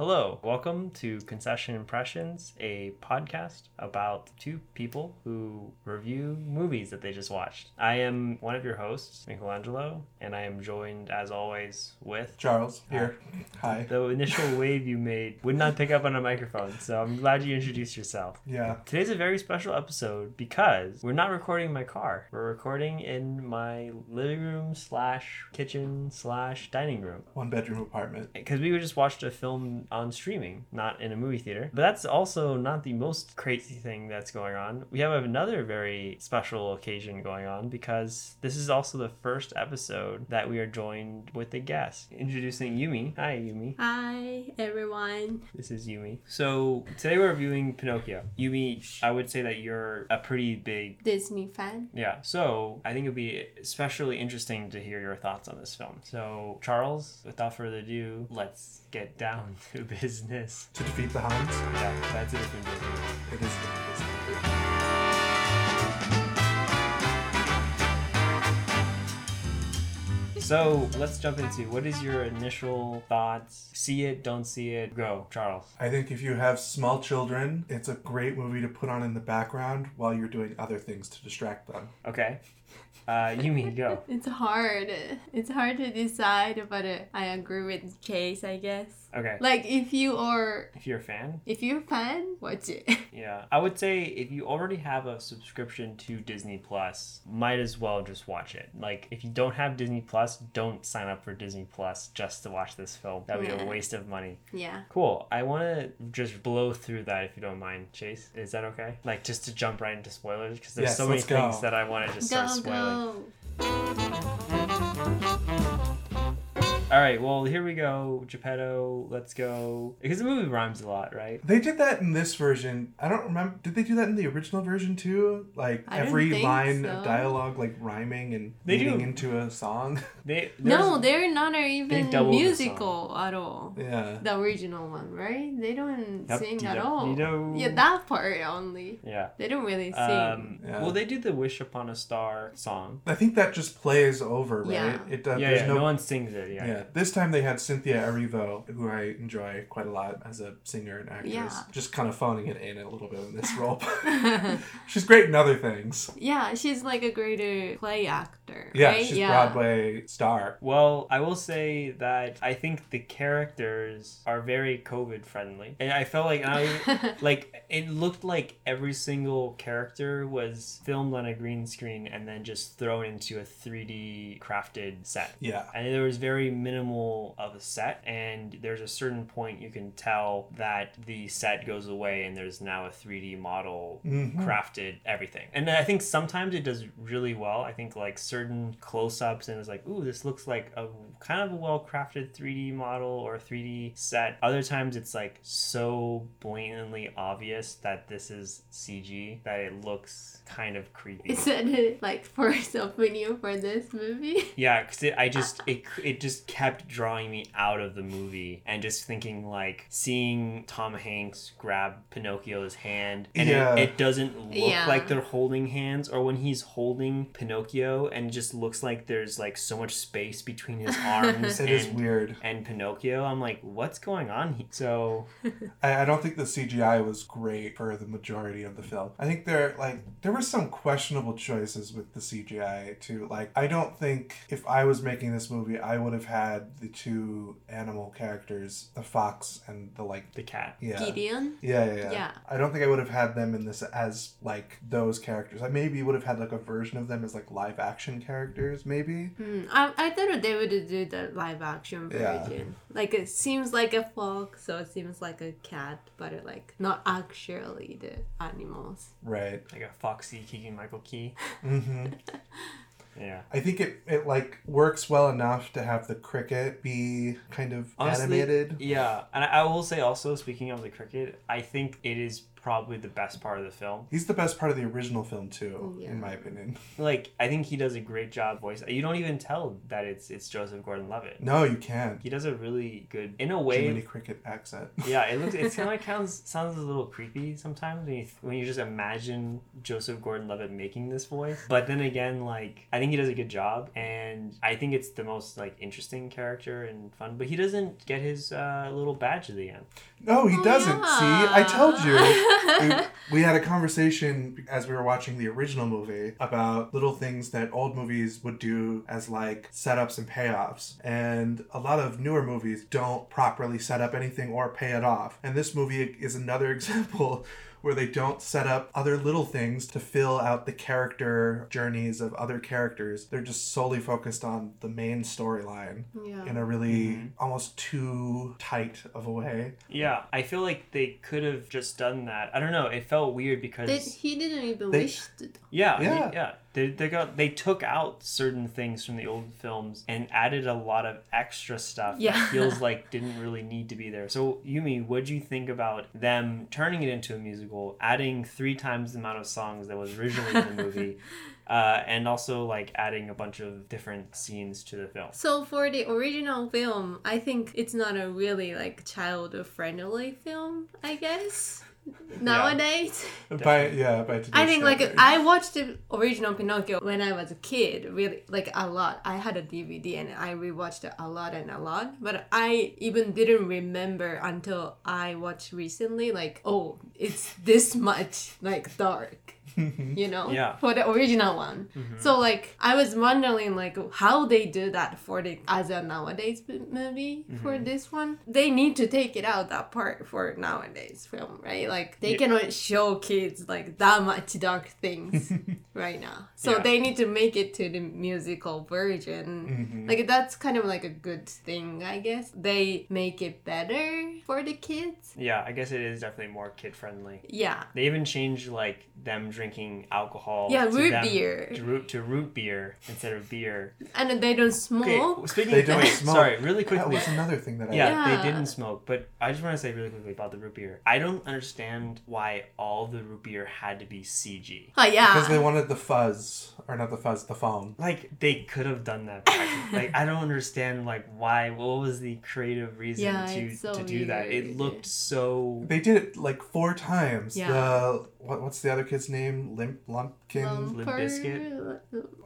Hello, welcome to Concession Impressions, a podcast about two people who review movies that they just watched. I am one of your hosts, Michelangelo, and I am joined, as always, with Charles here. Hi. the initial wave you made would not pick up on a microphone, so I'm glad you introduced yourself. Yeah. Today's a very special episode because we're not recording in my car. We're recording in my living room slash kitchen slash dining room One bedroom apartment. because we just watched a film on streaming, not in a movie theater. But that's also not the most crazy thing that's going on. We have another very special occasion going on because this is also the first episode that we are joined with a guest. Introducing Yuumi. Hi, Yuumi. Hi everyone. This is Yuumi. So today we're reviewing Pinocchio. Yuumi, I would say that you're a pretty big Disney fan. yeah, so I think it'd be especially interesting to hear your thoughts on this film. So, Charles, without further ado, let's get down to business. To defeat the Huns. Yeah, that's a different business. It is. So, let's jump into what is your initial thoughts? See it, don't see it, go, Charles. I think if you have small children, it's a great movie to put on in the background while you're doing other things to distract them. Okay. Uh, Yuumi, go. It's hard. It's hard to decide, but uh, I agree with Chase, I guess. Okay. Like if you are If you're a fan, if you're a fan, watch it. yeah. I would say if you already have a subscription to Disney Plus, might as well just watch it. Like, if you don't have Disney Plus, don't sign up for Disney Plus just to watch this film. That would be a waste of money. yeah. Cool. I want to just blow through that if you don't mind, Chase. Is that okay? Like, just to jump right into spoilers? Because there's Yes, so many go. things that I want to just start Go spoiling. go. All right, well, here we go. Geppetto, let's go. Because the movie rhymes a lot, right? They did that in this version. I don't remember. Did they do that in the original version too? Like I every line so. of dialogue, like rhyming and They do. into a song. They No, they're not even doubled the musical at all. yeah. The original one, right? They don't Yup, sing at all. dee do. Yeah, that part only. Yeah. They don't really sing. Um, Yeah. Well, they do the "Wish Upon a Star" song. I think that just plays over, right? Yeah. It does. yeah, yeah. no No, one sings it. Yeah. Yeah, this time they had Cynthia Erivo, who I enjoy quite a lot as a singer and actress. Yeah. Just kind of phoning it in a little bit in this role. she's great in other things. yeah, she's like a greater play actor. Yeah, right? she's yeah. Broadway star. Well, I will say that I think the characters are very COVID friendly, and I felt like I like it looked like every single character was filmed on a green screen and then just thrown into a 3D crafted set. Yeah. And there was very minimal of a set, and there's a certain point you can tell that the set goes away and there's now a 3D model Mhm. crafted everything. And I think sometimes it does really well. I think like certain close ups and it's like, ooh, this looks like a kind of a well crafted 3D model or 3D set. Other times it's like so blatantly obvious that this is CG that it looks kind of creepy. Is that it, like first opinion for this movie? Yeah, because it, I just it it just kept drawing me out of the movie and just thinking like seeing Tom Hanks grab Pinocchio's hand and Yeah. it, it doesn't look Yeah. like they're holding hands or when he's holding Pinocchio and it just looks like there's like so much space between his arms It and is weird. and Pinocchio. I'm like, what's going on? Here? So I, I don't think the CGI was great for the majority of the film. I think there like there were some questionable choices with the CGI too. Like I don't think if I was making this movie, I would have had the two animal characters, the fox and the like. the cat. Yeah. Gideon? Yeah, yeah, yeah. Yeah. I don't think I would have had them in this as like those characters. I maybe would have had like a version of them as like live action characters, maybe. Hmm, I, I thought they would do the live action version. Yeah. version. Like it seems like a fox, so it seems like a cat, but it like not actually the animals. Right. Like a Foxy Keegan Michael Key. hmm Yeah. I think it, it like works well enough to have the cricket be kind of Honestly, animated. Yeah, and I, I will say also, speaking of the cricket, I think it is probably the best part of the film. He's the best part of the original film too, Yeah. in my opinion. Like I think he does a great job voice. You don't even tell that it's it's Joseph Gordon-Levitt. No, you can't. He does a really good, in a way. Jiminy Cricket accent. Yeah, it looks. It's kind of like sounds sounds a little creepy sometimes when you when you just imagine Joseph Gordon-Levitt making this voice. But then again, like I think he does a good job, and I think it's the most like interesting character and fun. But he doesn't get his uh, little badge at the end. No, he Oh, doesn't. yeah. See, I told you. we, had a conversation as we were watching the original movie about little things that old movies would do as like setups and payoffs. And a lot of newer movies don't properly set up anything or pay it off. And this movie is another example where they don't set up other little things to fill out the character journeys of other characters. They're just solely focused on the main storyline yeah. in a really Mhm. almost too tight of a way. Yeah, I feel like they could have just done that. I don't know. It felt weird because Did, he didn't even They- wish to. Yeah, Yeah. yeah, yeah. They, they got they took out certain things from the old films and added a lot of extra stuff Yeah. that feels like didn't really need to be there. So Yuumi, what do you think about them turning it into a musical, adding three times the amount of songs that was originally in the movie, uh, and also like adding a bunch of different scenes to the film? So for the original film, I think it's not a really like child friendly film. I guess nowadays. By yeah, by I think like. I watched the original Pinocchio when I was a kid, really like a lot. I had a DVD and I rewatched it a lot and a lot. But I even didn't remember until I watched recently. Like, oh, it's this much like dark. you know Yeah. for the original one Mhm. so like i was wondering like how they do that for the as a nowadays movie for Mhm. this one they need to take it out that part for nowadays film right like they Yeah. cannot show kids like that much dark things right now so Yeah. they need to make it to the musical version Mhm. like that's kind of like a good thing i guess they make it better for the kids Yeah, I guess it is definitely more kid friendly. yeah They even changed like them drinking alcohol. Yeah, to root them- beer. To root to root beer instead of beer. and they don't smoke Okay, speaking They of, don't wait, smoke. sorry, really quickly. that was another thing that I Yeah, Yeah. they didn't smoke, but I just want to say really quickly about the root beer. I don't understand why all the root beer had to be CG. oh yeah because they wanted the fuzz or not the fuzz, the foam. Like they could have done that. like I don't understand like why. What was the creative reason Yeah, to so to do that? It looked so. They did it like four times. Yeah. The what, what's the other kid's name? Limp Lumpkin. Limp Bizkit?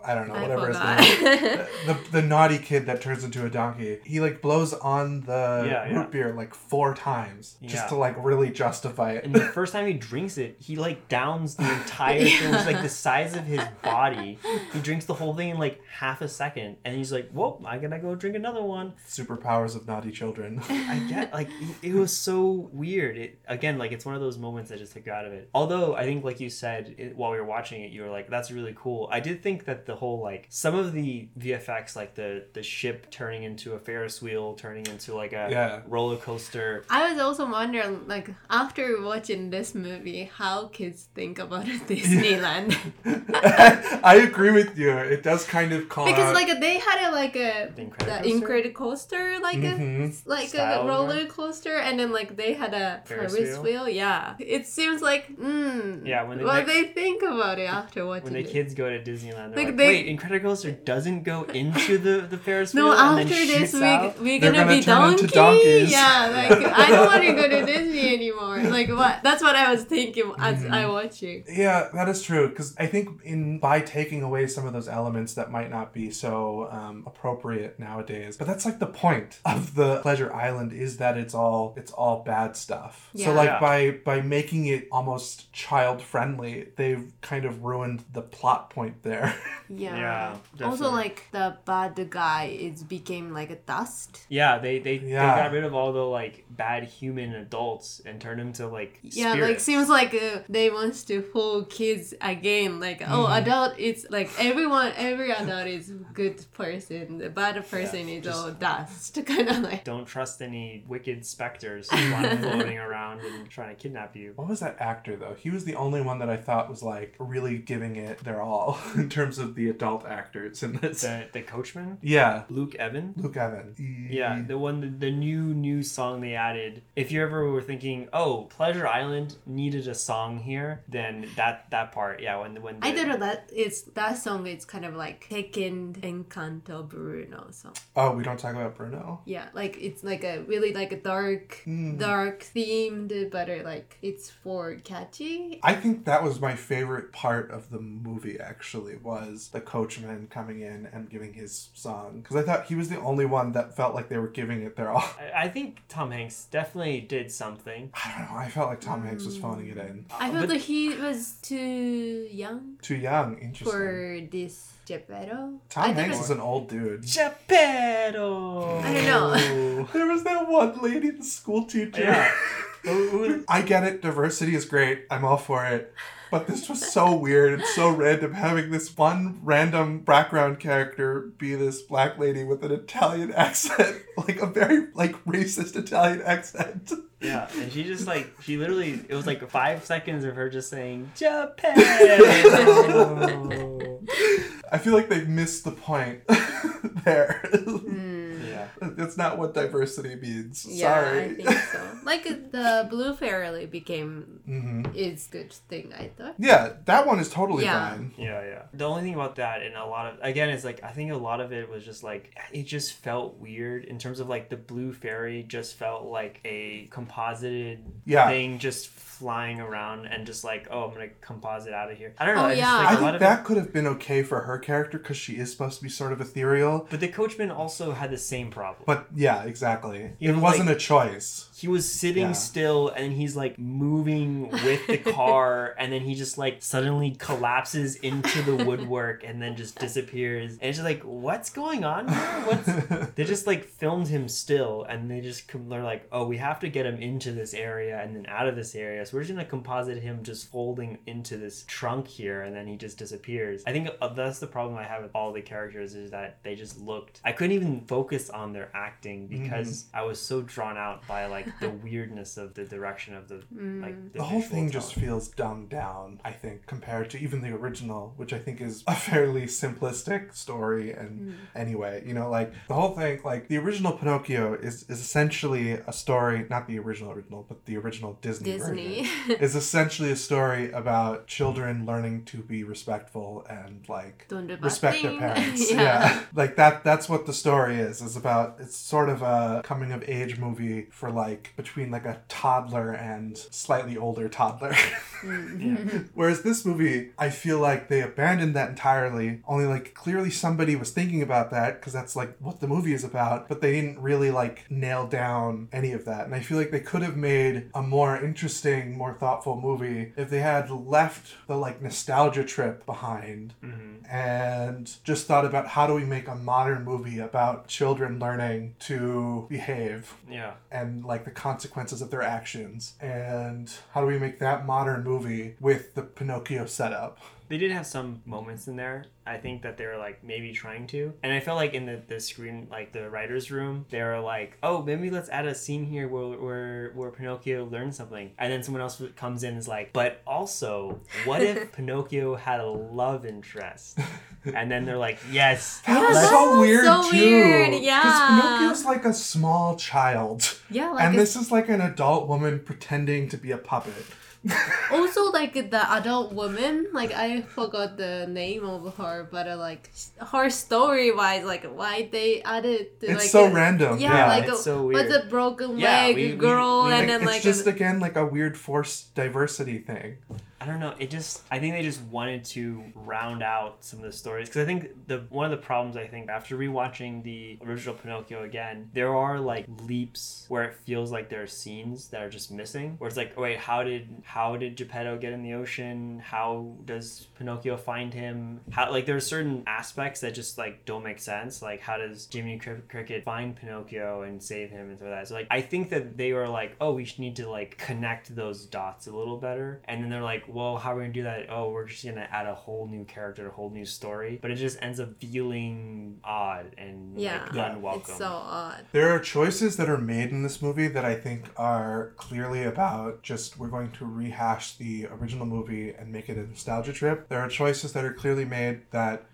I don't know. I Whatever his name. the the naughty kid that turns into a donkey. He like blows on the Yeah, root yeah. beer like four times just to like really justify it. And the first time he drinks it, he like downs the entire thing, which like the size of his body. He drinks the whole thing in like half a second, and he's like, "Whoa, I gotta go drink another one." Superpowers of naughty children. I get like it, it was so weird. It again like it's one of those moments that just took out of it. Although I think like you said it, while we were watching it, you were like, "That's really cool." I did think that the whole like some of the VFX, like the the ship turning into a Ferris wheel, turning into like a Yeah. roller coaster. I was also wondering, like, after watching this movie, how kids think about Disneyland. I agree with you. It does kind of call because out- like they had a like a The the Incredicoaster? Incredicoaster, like Mhm. a like Style a roller coaster, and then like they had a Ferris Ferris, wheel? wheel. Yeah, it seems like mm, Yeah, when they- what they think about it after watching When the it. kids go to Disneyland, they're Like, like, they- "Wait, Incredicoaster doesn't go into the the Ferris No, wheel and after then this we out?" we're gonna, gonna be donkey. donkeys. Yeah, like I don't want to go to Disney anymore. Like what? That's what I was thinking as Mhm. I watching. Yeah, that is true. Because I think in by taking away some of those elements that might not be so um, appropriate nowadays, but that's like the point of the Pleasure Island is that it's all it's all bad stuff. Yeah. So like Yeah. by by making it almost child friendly, they've kind of ruined the plot point there. Yeah. Yeah, also, like the bad guy is became like a dust. Yeah, they they, Yeah. they got rid of all the like bad human adults and turned them to like Yeah, like seems like uh, they wants to fool kids again. Like oh, Mhm. adult is like everyone, every adult is good person. The bad person is all dust. To Kind of like Don't trust any wicked specters floating around and trying to kidnap you. what was that actor though? He was the only one that I thought was like really giving it their all in terms of the adult actors in this. The the coachman, Yeah, Luke Evan. Luke Evan. Yeah, the one the, the new new song they added. If you ever were thinking, oh, Pleasure Island needed a song here, then that that part, yeah, when when I the- don't know that it's that song is kind of like taken Encanto Bruno song. Oh, we don't talk about Bruno. Yeah, like it's like a really like a dark, Mm. dark themed, but like it's for catchy. I think that was my favorite part of the movie. Actually, was the coachman coming in and giving his song because I thought he was the only one that felt like they were giving it their all. I, I think Tom Hanks definitely did something. I don't know. I felt like Tom Hanks was phoning it in. I Uh, felt but- that he was too young Too young. Interesting. for this Geppetto. Tom I Hanks is an old dude. Geppetto. I don't know. There was that one lady, the school teacher. Yeah. Who- who- I get it. Diversity is great. I'm all for it. But this was so weird and so random having this one random background character be this black lady with an Italian accent, like a very like racist Italian accent. Yeah, and she just like she literally it was like five seconds of her just saying Geppetto. I feel like they've missed the point there. Hmm. yeah. That's not what diversity means. Yeah, Sorry. I think so. Like the Blue Fairy became hmm is good thing I thought. Yeah, that one is totally Yeah. fine. Yeah, yeah. The only thing about that, and a lot of again, is like I think a lot of it was just like it just felt weird in terms of like the blue fairy just felt like a composited Yeah. thing just flying around and just like oh I'm gonna composite out of here. I don't know. Oh, I yeah. think I a lot think that it, could have been okay for her character because she is supposed to be sort of ethereal. but the coachman also had the same problem. But yeah, exactly. You it know, wasn't like- a choice. He was sitting Yeah. still and he's like moving with the car and then he just like suddenly collapses into the woodwork and then just disappears. And it's just like what's going on here? What's they just like filmed him still and they just they're like oh we have to get him into this area and then out of this area. So we're just gonna composite him just folding into this trunk here and then he just disappears. I think uh, that's the problem i have with all the characters is that they just looked i couldn't even focus on their acting because i was so drawn out by like the weirdness of the direction of the like the whole visual thing just feels dumbed down, I think, compared to even the original, which I think is a fairly simplistic story. And anyway, you know, like the whole thing, like the original Pinocchio is, is essentially a story, not the original original, but the original Disney, Disney. version, is essentially a story about children learning to be respectful and like Don't respect their parents. Yeah. yeah. Like that that's what the story is. Is about it's sort of a coming of age movie for like between like a toddler and slightly older toddler. Whereas this movie, I feel like they abandoned that entirely. Only like clearly somebody was thinking about that because that's like what the movie is about, but they didn't really like nail down any of that. And I feel like they could have made a more interesting, more thoughtful movie if they had left the like nostalgia trip behind Mhm. and just thought about how do we make a modern movie about children learning to behave yeah and like the consequences of their actions. And how do we make that modern movie with the pinocchio setup They did have some moments in there. I think that they were like maybe trying to. And I felt like in the, the screen, like the writer's room, they were like, oh, maybe let's add a scene here where, where, where Pinocchio learns something. And then someone else comes in and is like, but also, what if Pinocchio had a love interest? And then they're like, yes. that was that so weird so too weird, because yeah. pinocchio's like a small child yeah, like and it's- this is like an adult woman pretending to be a puppet also like the adult woman like i forgot the name of her but uh, like her story wise like why they added the, it's like so a- random yeah, yeah, like it's a, so but weird. the broken leg we- we- girl we- and Like, then it's like just a, again like a weird forced diversity thing I don't know. It just I think they just wanted to round out some of the stories because I think the one of the problems I think after rewatching the original Pinocchio again, there are like leaps where it feels like there are scenes that are just missing. Where it's like, oh, wait, how did how did Geppetto get in the ocean? How does Pinocchio find him? How like there are certain aspects that just like don't make sense. Like how does Jiminy Cri- Cricket find Pinocchio and save him and so that? So like I think that they were like, oh, we need to like connect those dots a little better. And then they're like, well, how are we gonna do that? Oh, we're just gonna add a whole new character, a whole new story. But it just ends up feeling odd and yeah like Yeah. unwelcome. it's so odd There are choices that are made in this movie that I think are clearly about just we're going to rehash the original movie and make it a nostalgia trip. There are choices that are clearly made that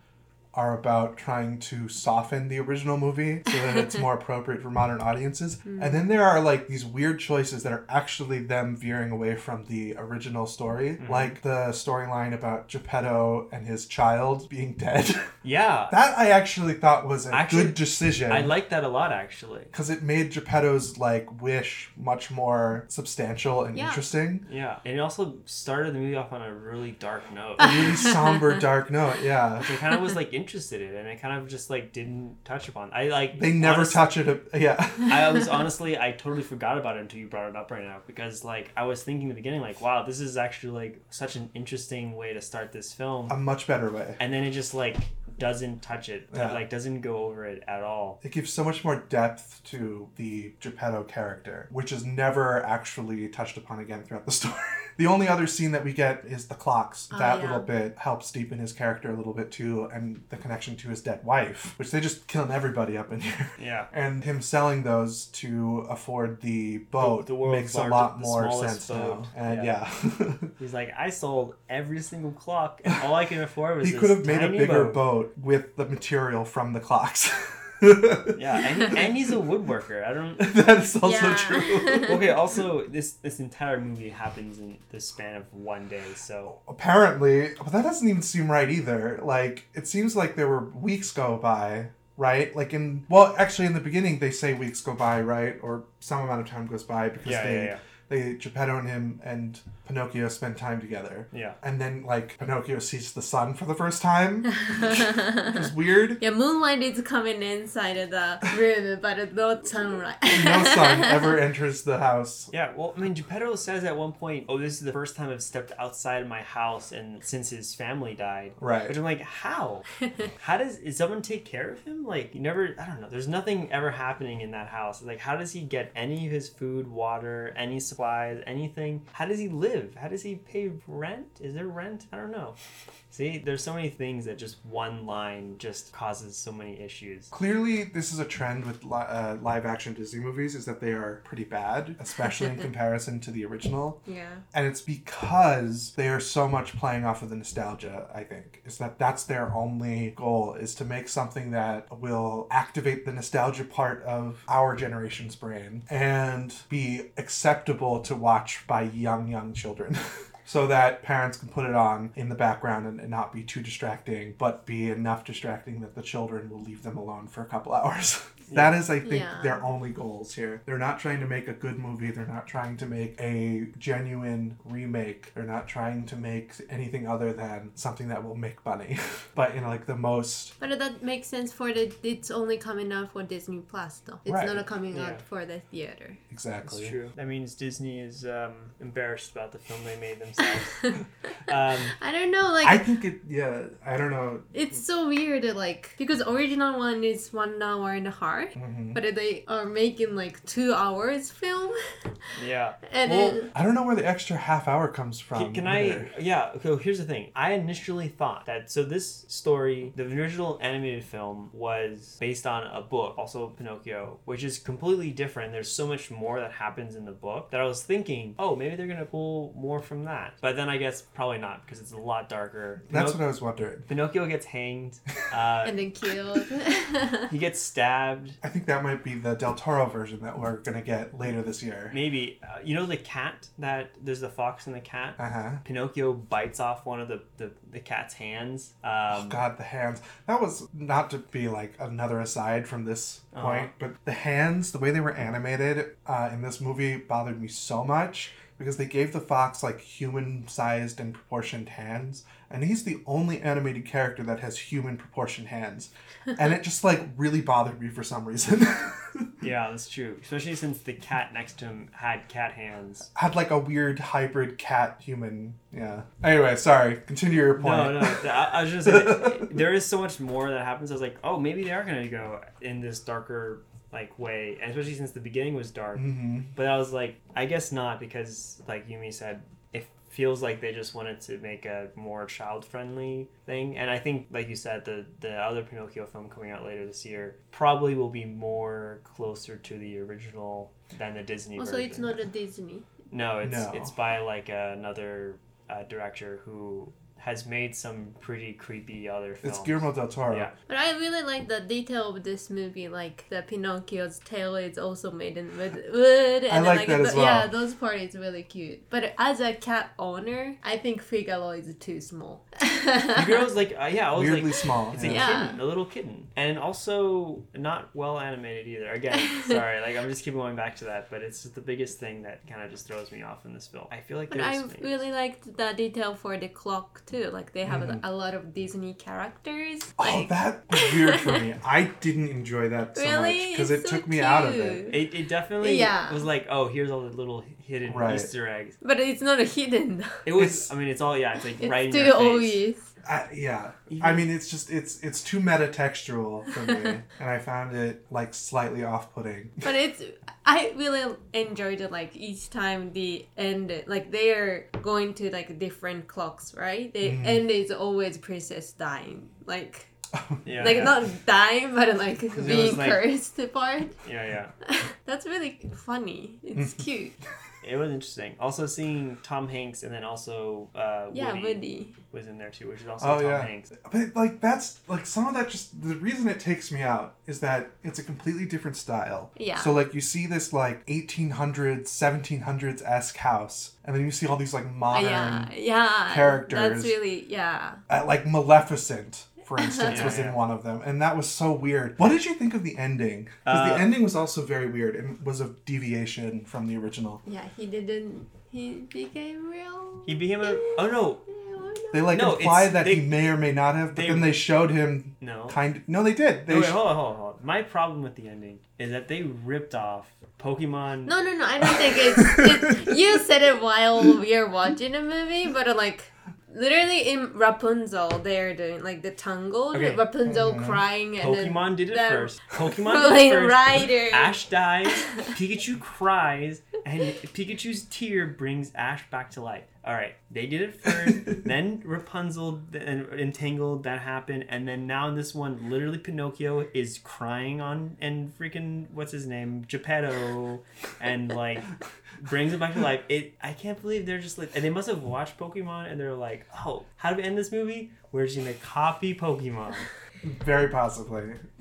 are about trying to soften the original movie so that it's more appropriate for modern audiences. Hmm. And then there are like these weird choices that are actually them veering away from the original story, mm-hmm. like the storyline about Geppetto and his child being dead. Yeah. that I actually thought was a Actually, good decision. I like that a lot actually. because it made Geppetto's like wish much more substantial and Yeah. interesting. Yeah. And it also started the movie off on a really dark note. A really somber, dark note. Yeah, which I kind of was like interested in and I kind of just like didn't touch upon. I like they never honest- touch it. Yeah, I was honestly, I totally forgot about it until you brought it up right now because, like, I was thinking in the beginning, like, wow, this is actually like such an interesting way to start this film, a much better way. and then it just like doesn't touch it, Yeah. like doesn't go over it at all. It gives so much more depth to the Geppetto character, which is never actually touched upon again throughout the story. the only other scene that we get is the clocks. Oh, that yeah. little bit helps deepen his character a little bit too, and the connection to his dead wife, which they just killing everybody up in here. Yeah. And him selling those to afford the boat the world's makes a lot more sense boat. now. And Yeah. yeah. He's like, I sold every single clock, and all I can afford was he this could have made a bigger boat. boat with the material from the clocks. Yeah, and, and he's a woodworker. I don't. that is also Yeah. true. Okay, also this this entire movie happens in the span of one day, so Apparently, but that doesn't even seem right either. Like, it seems like there were weeks go by, right? Like in well, actually, in the beginning they say weeks go by, right, or some amount of time goes by because yeah, they yeah, yeah, they Geppetto and him and Pinocchio spend time together, yeah. and then like Pinocchio sees the sun for the first time, which is weird. yeah, moonlight is coming inside of the room, but no sunlight. No sun ever enters the house. Yeah, well, I mean, Geppetto says at one point, "Oh, this is the first time I've stepped outside of my house, and since his family died." Right. Which I'm like, how? how does is someone take care of him? Like, you never. I don't know. There's nothing ever happening in that house. Like, how does he get any of his food, water, any supplies, anything? How does he live? How does he pay rent? Is there rent? I don't know. See, there's so many things that just one line just causes so many issues. Clearly, this is a trend with li- uh, live action Disney movies is that they are pretty bad, especially in comparison to the original. yeah. And it's because they are so much playing off of the nostalgia, I think. Is that that's their only goal is to make something that will activate the nostalgia part of our generation's brain and be acceptable to watch by young young children. So that parents can put it on in the background and, and not be too distracting, but be enough distracting that the children will leave them alone for a couple hours. That is, I think, Yeah. their only goals here. They're not trying to make a good movie. They're not trying to make a genuine remake. They're not trying to make anything other than something that will make money, but in like the most. But that makes sense for the. It's only coming out for Disney Plus though. It's Right. not coming Yeah. out for the theater. Exactly. That's true. That means Disney is um, embarrassed about the film they made themselves. um, I don't know, like I think it. Yeah, I don't know. it's so weird, like because original one is one hour and a half, Mhm. but they are making like two hours film, yeah. and Well, then I don't know where the extra half hour comes from. Can, can I? Yeah. So here's the thing. I initially thought that so this story, the original animated film, was based on a book, also Pinocchio, which is completely different. There's so much more that happens in the book that I was thinking, oh, maybe they're gonna pull more from that. But then I guess probably not because it's a lot darker. That's what I was wondering. Pinocchio gets hanged. Uh, and then killed. he gets stabbed. I think that might be the Del Toro version that we're gonna get later this year. Maybe uh, you know the cat that there's the fox and the cat. Uh huh. Pinocchio bites off one of the, the, the cat's hands. Um, Oh God, the hands. That was not to be like another aside from this Uh-huh. point, but the hands, the way they were animated uh, in this movie, bothered me so much because they gave the fox like human-sized and proportioned hands, and he's the only animated character that has human proportioned hands, and it just like really bothered me for some reason. Yeah, that's true. Especially since the cat next to him had cat hands. Had like a weird hybrid cat human. Yeah. Anyway, sorry. Continue your point. No, no. I, I was just saying, there is so much more that happens. I was like, oh, maybe they are gonna go in this darker like way, and especially since the beginning was dark. Mm-hmm. But I was like, I guess not because, like Yuumi said, feels like they just wanted to make a more child-friendly thing. And I think, like you said, the the other Pinocchio film coming out later this year probably will be more closer to the original than the Disney also, version. it's not a Disney. No, it's No. it's by like another uh, director who has made some pretty creepy other films. It's Guillermo del Toro. Yeah. But I really like the detail of this movie, like the Pinocchio's tail is also made in wood. wood and then, like that the, as well. Yeah, those part is really cute. But as a cat owner, I think Figaro is too small. The girl's like, uh, yeah, I was Weirdly like, small. It's a yeah. Yeah. kitten, a little kitten, and also not well animated either. Again, sorry, like I'm just keep going back to that, but it's the biggest thing that kind of just throws me off in this film. I feel like But there's I really liked the detail for the clock too. Like they have Mhm. a lot of Disney characters. Oh, Like, that was weird for me. I didn't enjoy that so Really? much because it so took me out of it. It, it definitely Yeah. was like, oh, here's all the little hidden Right. Easter eggs. But it's not a hidden. It was, It's- I mean, it's all, yeah, it's like It's right in too your face. obvious. I, yeah, Even- I mean, it's just it's it's too metatextual for me, and I found it like slightly off-putting. But it's I really enjoyed it like each time the end like they're going to like different clocks, right? The Mhm. end is always princess dying. Like Yeah, like yeah. not dying but like being like- cursed part. yeah, yeah. That's really funny. It's cute. It was interesting. Also seeing Tom Hanks and then also uh, Yeah, Woody, Woody. was in there too, which is also Oh Tom yeah, Hanks. but like that's like some of that just the reason it takes me out is that it's a completely different style. Yeah. So like you see this like 1800s, 1700s esque house, and then you see all these like modern, yeah, yeah. characters. That's really yeah. uh, like Maleficent. For instance, Yeah, was yeah. in one of them, and that was so weird. What did you think of the ending? Because the Uh, ending was also very weird and was a deviation from the original. Yeah, he didn't. He became real. He became a. Oh no, They like No, implied that they- he may or may not have, but they- then they showed him no. kind. No, they did. They No, wait, hold on, hold on, hold on. My problem with the ending is that they ripped off Pokemon. No, no, no. I don't think it's, it's. You said it while we are watching the movie, but like, literally in Rapunzel, they're doing like the tango, Okay. Rapunzel Mhm. crying, and then Pokemon did it the first. Pokemon did Flynn it first. Rider. Ash dies, Pikachu cries, and Pikachu's tear brings Ash back to life. All right, they did it first. then Rapunzel and entangled that happened, and then now in this one, literally Pinocchio is crying on and freaking what's his name, Geppetto, and like brings it back to life. It I can't believe they're just like and they must have watched Pokemon and they're like, oh, how do we end this movie? We're just gonna copy Pokemon. very possibly.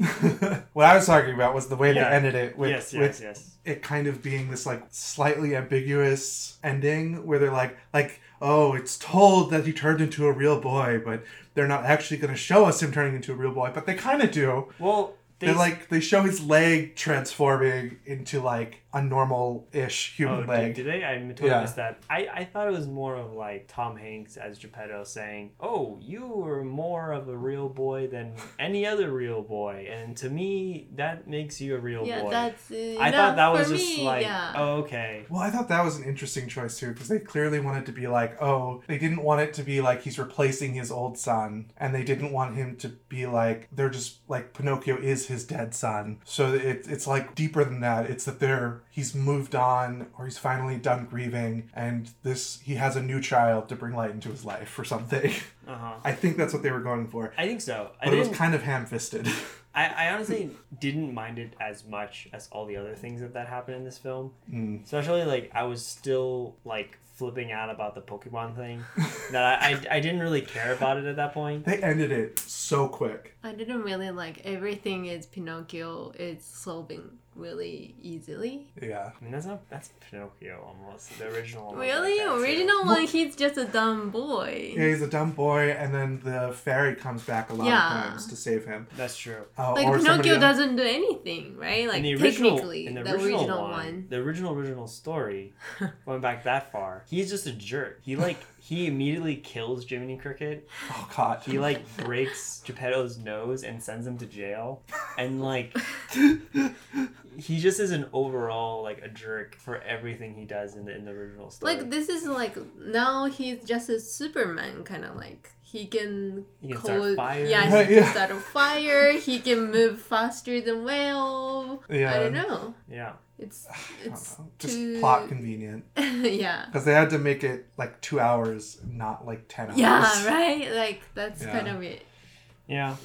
what I was talking about was the way Yeah. they ended it with, yes, yes, with yes. it kind of being this like slightly ambiguous ending where they're like like oh it's told that he turned into a real boy but they're not actually going to show us him turning into a real boy but they kind of do Well, they they like they show his leg transforming into like a normal-ish human Oh, leg did, did they? I totally Yeah. missed that. I, I thought it was more of like Tom Hanks as Geppetto saying, "Oh, you were more of a real boy than any other real boy," and to me, that makes you a real yeah, boy. that's. Uh, I thought that was for just me, like, yeah. oh, okay. Well, I thought that was an interesting choice too, because they clearly wanted to be like, oh, they didn't want it to be like he's replacing his old son, and they didn't want him to be like they're just like Pinocchio is his dead son. So it, it's like deeper than that. It's that they're he's moved on or he's finally done grieving, and this he has a new child to bring light into his life or something. Uh huh. I think that's what they were going for, I think so. I but it was kind of ham-fisted. I, I honestly didn't mind it as much as all the other things that that happened in this film. Mm. Especially like I was still like flipping out about the Pokemon thing. that I, I I didn't really care about it at that point. They ended it so quick. I didn't really like everything is Pinocchio is solving really easily. Yeah. I mean that's not that's Pinocchio almost the original. one Really? like. Original one, he's just a dumb boy. Yeah, he's a dumb boy, and then the fairy comes back a lot Yeah. of times to save him. That's true. Uh, Like Pinocchio doesn't do anything, right? Like in the original, technically, in the the original, original, one, one. the original original story, going back that far, he's just a jerk. He like he immediately kills Jiminy Cricket. Oh God. He like breaks Geppetto's nose and sends him to jail, and like he just is an overall like a jerk for everything he does in the in the original story. Like this is like now he's just a Superman kind of like he can He can fires. Yeah, he yeah. can start a fire. He can move faster than whale. Yeah. I don't know. yeah, It's it's know, Just too- plot convenient. yeah. Because they had to make it like two hours, not like ten hours. Yeah, right. Like that's Yeah. kind of it. yeah.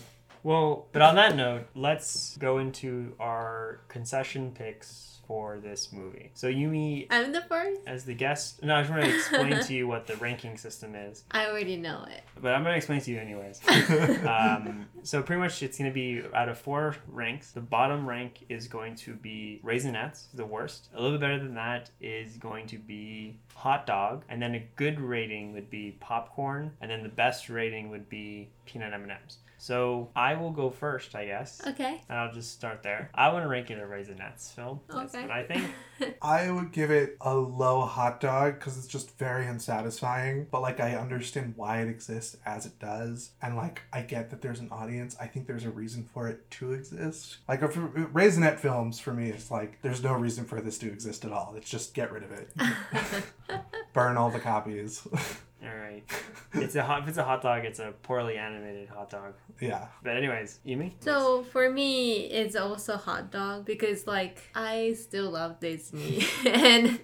Well, but on that note, let's go into our concession picks for this movie. So Yuumi, I'm the first. as the guest, no, I just want to explain to you what the ranking system is, I already know it. but I'm gonna explain to you anyways. um, so pretty much it's going to be out of four ranks. The bottom rank is going to be Raisinets, the worst. A little bit better than that is going to be Hot Dog, and then a good rating would be Popcorn, and then the best rating would be Peanut M&Ms. So I will go first, I guess. Okay. And I'll just start there. I want to rank it a Raisinets film. That's Okay. what I think. I would give it a low hot dog because it's just very unsatisfying. But like, I understand why it exists as it does, and like, I get that there's an audience. I think there's a reason for it to exist. Like, if Raisinette films for me, it's like there's no reason for this to exist at all. It's just get rid of it, burn all the copies. All right. It's a hot. If it's a hot dog, it's a poorly animated hot dog. yeah, But anyways, Yuumi. So for me, it's also hot dog because like I still love Disney, and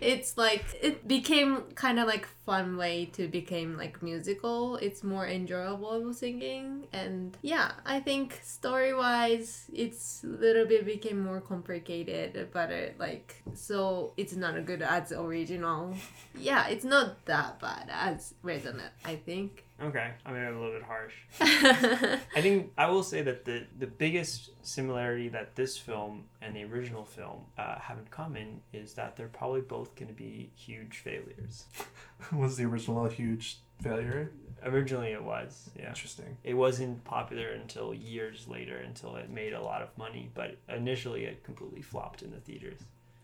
it's like it became kind of like fun way to become like musical. It's more enjoyable singing, and yeah, I think story wise, it's a little bit became more complicated, but it, like so it's not as good as original. Yeah, it's not that bad as Resonant, I think. Okay, I mean I'm a little bit harsh. I think I will say that the the biggest similarity that this film and the original film uh, have in common is that they're probably both going to be huge failures. was the original a huge failure? Originally, it was. Yeah. Interesting. It wasn't popular until years later, until it made a lot of money. But initially, it completely flopped in the theaters.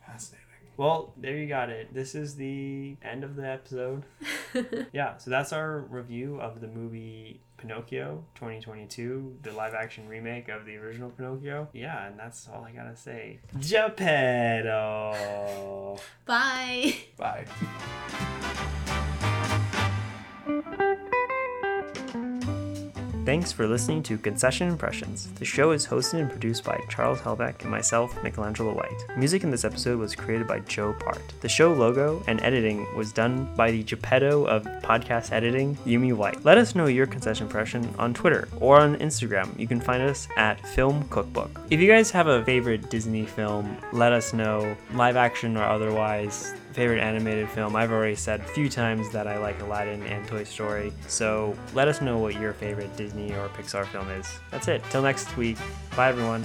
Fascinating. Well, there you got it. This is the end of the episode. yeah, so that's our review of the movie Pinocchio 2022, the live action remake of the original Pinocchio. Yeah, and that's all I gotta say. Geppetto! Bye. Bye. Thanks for listening to Concession Impressions. The show is hosted and produced by Charles Helbeck and myself, Michelangelo White. Music in this episode was created by Joe Part. The show logo and editing was done by the Geppetto of podcast editing, Yuumi White. Let us know your concession impression on Twitter or on Instagram. You can find us at Film Cookbook. If you guys have a favorite Disney film, let us know, live action or otherwise favorite animated film. I've already said a few times that I like Aladdin and Toy Story. So let us know what your favorite Disney or Pixar film is. That's it. Till next week. Bye, everyone.